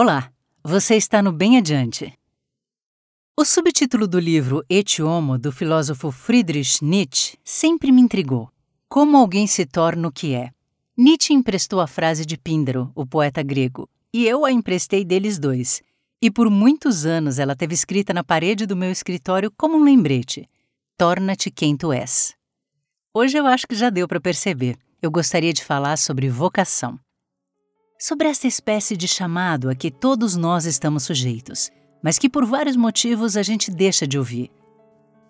Olá, você está no Bem Adiante. O subtítulo do livro Et Homo, do filósofo Friedrich Nietzsche, sempre me intrigou. Como alguém se torna o que é? Nietzsche emprestou a frase de Píndaro, o poeta grego, e eu a emprestei deles dois. E por muitos anos ela teve escrita na parede do meu escritório como um lembrete: Torna-te quem tu és. Hoje eu acho que já deu para perceber. Eu gostaria de falar sobre vocação sobre essa espécie de chamado a que todos nós estamos sujeitos, mas que por vários motivos a gente deixa de ouvir.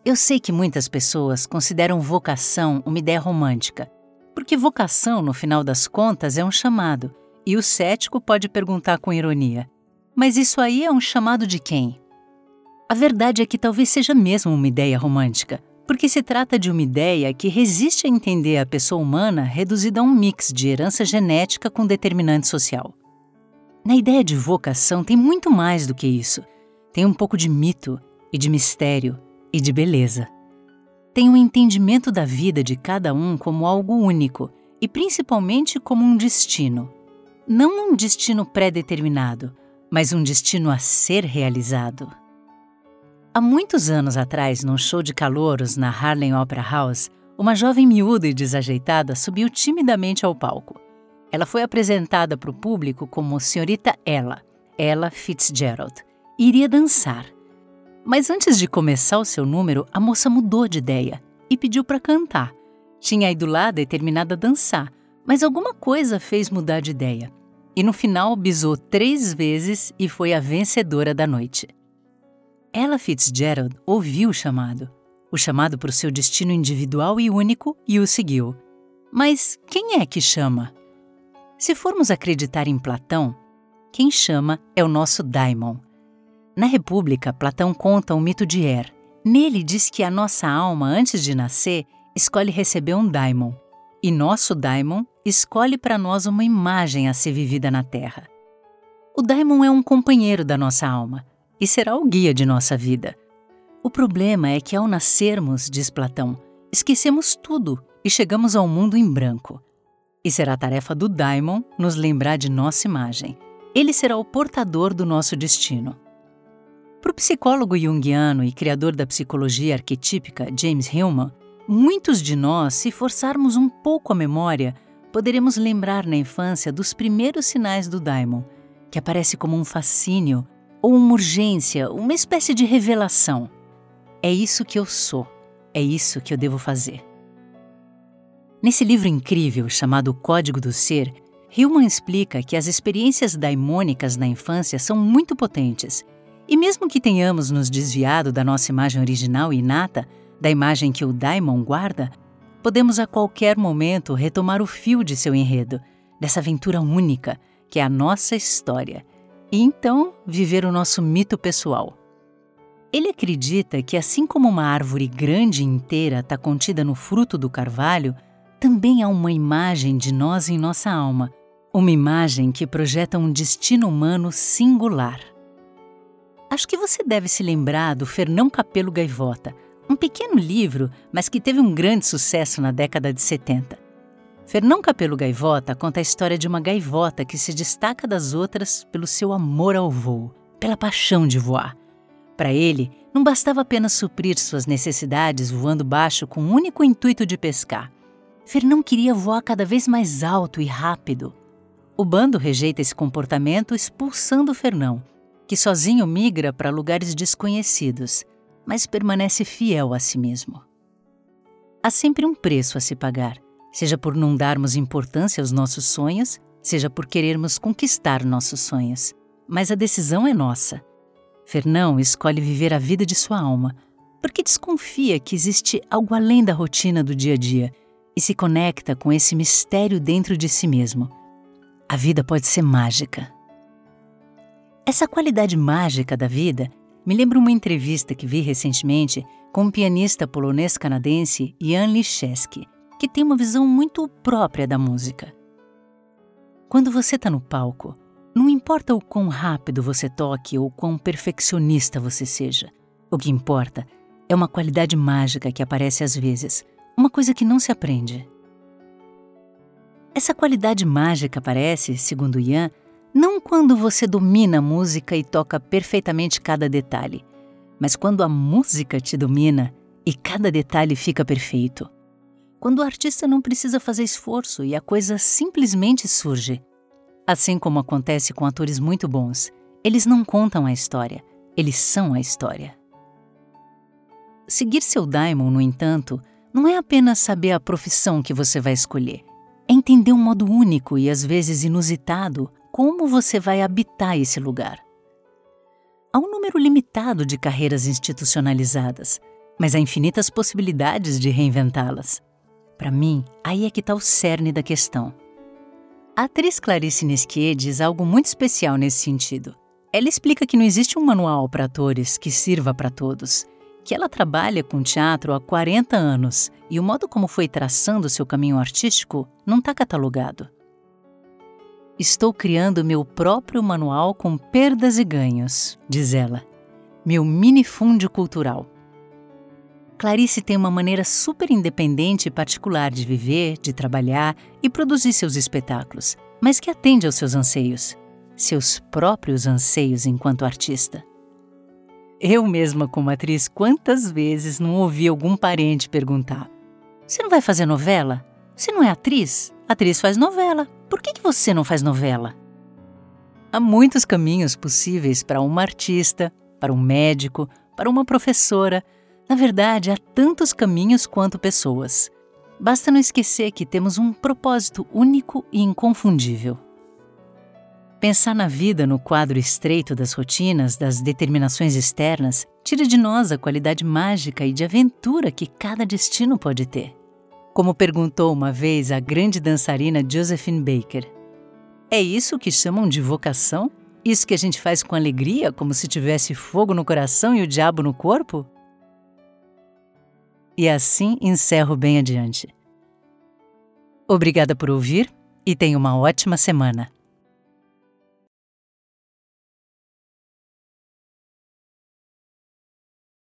Eu sei que muitas pessoas consideram vocação uma ideia romântica, porque vocação, no final das contas, é um chamado, e o cético pode perguntar com ironia: mas isso aí é um chamado de quem? A verdade é que talvez seja mesmo uma ideia romântica, porque se trata de uma ideia que resiste a entender a pessoa humana reduzida a um mix de herança genética com determinante social. Na ideia de vocação tem muito mais do que isso. Tem um pouco de mito e de mistério e de beleza. Tem um entendimento da vida de cada um como algo único e principalmente como um destino. Não um destino pré-determinado, mas um destino a ser realizado. Há muitos anos atrás, num show de calouros na Harlem Opera House, uma jovem miúda e desajeitada subiu timidamente ao palco. Ela foi apresentada para o público como Senhorita Ella, Ella Fitzgerald, iria dançar. Mas antes de começar o seu número, a moça mudou de ideia e pediu para cantar. Tinha ido lá determinada a dançar, mas alguma coisa fez mudar de ideia. E no final bisou três vezes e foi a vencedora da noite. Ella Fitzgerald ouviu o chamado, o chamado para o seu destino individual e único, e o seguiu. Mas quem é que chama? Se formos acreditar em Platão, quem chama é o nosso daimon. Na República, Platão conta o mito de Er. Nele diz que a nossa alma, antes de nascer, escolhe receber um daimon, e nosso daimon escolhe para nós uma imagem a ser vivida na Terra. O daimon é um companheiro da nossa alma, e será o guia de nossa vida. O problema é que ao nascermos, diz Platão, esquecemos tudo e chegamos ao mundo em branco. E será tarefa do Daimon nos lembrar de nossa imagem. Ele será o portador do nosso destino. Para o psicólogo junguiano e criador da psicologia arquetípica James Hillman, muitos de nós, se forçarmos um pouco a memória, poderemos lembrar na infância dos primeiros sinais do Daimon, que aparece como um fascínio ou uma urgência, uma espécie de revelação. É isso que eu sou, é isso que eu devo fazer. Nesse livro incrível chamado Código do Ser, Hillman explica que as experiências daimônicas na infância são muito potentes, e mesmo que tenhamos nos desviado da nossa imagem original e inata, da imagem que o daimon guarda, podemos a qualquer momento retomar o fio de seu enredo, dessa aventura única que é a nossa história e então viver o nosso mito pessoal. Ele acredita que, assim como uma árvore grande e inteira está contida no fruto do carvalho, também há uma imagem de nós em nossa alma, uma imagem que projeta um destino humano singular. Acho que você deve se lembrar do Fernão Capelo Gaivota, um pequeno livro, mas que teve um grande sucesso na década de 70. Fernão Capelo Gaivota conta a história de uma gaivota que se destaca das outras pelo seu amor ao voo, pela paixão de voar. Para ele, não bastava apenas suprir suas necessidades voando baixo com o único intuito de pescar. Fernão queria voar cada vez mais alto e rápido. O bando rejeita esse comportamento expulsando Fernão, que sozinho migra para lugares desconhecidos, mas permanece fiel a si mesmo. Há sempre um preço a se pagar seja por não darmos importância aos nossos sonhos, seja por querermos conquistar nossos sonhos. Mas a decisão é nossa. Fernão escolhe viver a vida de sua alma, porque desconfia que existe algo além da rotina do dia a dia e se conecta com esse mistério dentro de si mesmo. A vida pode ser mágica. Essa qualidade mágica da vida me lembra uma entrevista que vi recentemente com o pianista polonês-canadense Jan Liszewski que tem uma visão muito própria da música. Quando você está no palco, não importa o quão rápido você toque ou quão perfeccionista você seja. O que importa é uma qualidade mágica que aparece às vezes, uma coisa que não se aprende. Essa qualidade mágica aparece, segundo Ian, Não quando você domina a música e toca perfeitamente cada detalhe, mas quando a música te domina e cada detalhe fica perfeito. Quando o artista não precisa fazer esforço e a coisa simplesmente surge. Assim como acontece com atores muito bons, eles não contam a história, eles são a história. Seguir seu daimon, no entanto, não é apenas saber a profissão que você vai escolher. É entender um modo único e às vezes inusitado como você vai habitar esse lugar. Há um número limitado de carreiras institucionalizadas, mas há infinitas possibilidades de reinventá-las. Para mim, aí é que está o cerne da questão. A atriz Clarice Nesquier diz algo muito especial nesse sentido. Ela explica que não existe um manual para atores que sirva para todos que ela trabalha com teatro há 40 anos e o modo como foi traçando seu caminho artístico não está catalogado. Estou criando meu próprio manual com perdas e ganhos, diz ela. Meu minifúndio cultural. Clarice tem uma maneira super independente e particular de viver, de trabalhar e produzir seus espetáculos, mas que atende aos seus anseios, seus próprios anseios enquanto artista. Eu mesma, como atriz, quantas vezes não ouvi algum parente perguntar: Você não vai fazer novela? Você não é atriz? atriz faz novela. Por que, que você não faz novela? Há muitos caminhos possíveis para uma artista, para um médico, para uma professora. Na verdade, há tantos caminhos quanto pessoas. Basta não esquecer que temos um propósito único e inconfundível. Pensar na vida no quadro estreito das rotinas, das determinações externas, tira de nós a qualidade mágica e de aventura que cada destino pode ter. Como perguntou uma vez a grande dançarina Josephine Baker: É isso que chamam de vocação? Isso que a gente faz com alegria, como se tivesse fogo no coração e o diabo no corpo? E assim encerro bem adiante. Obrigada por ouvir e tenha uma ótima semana.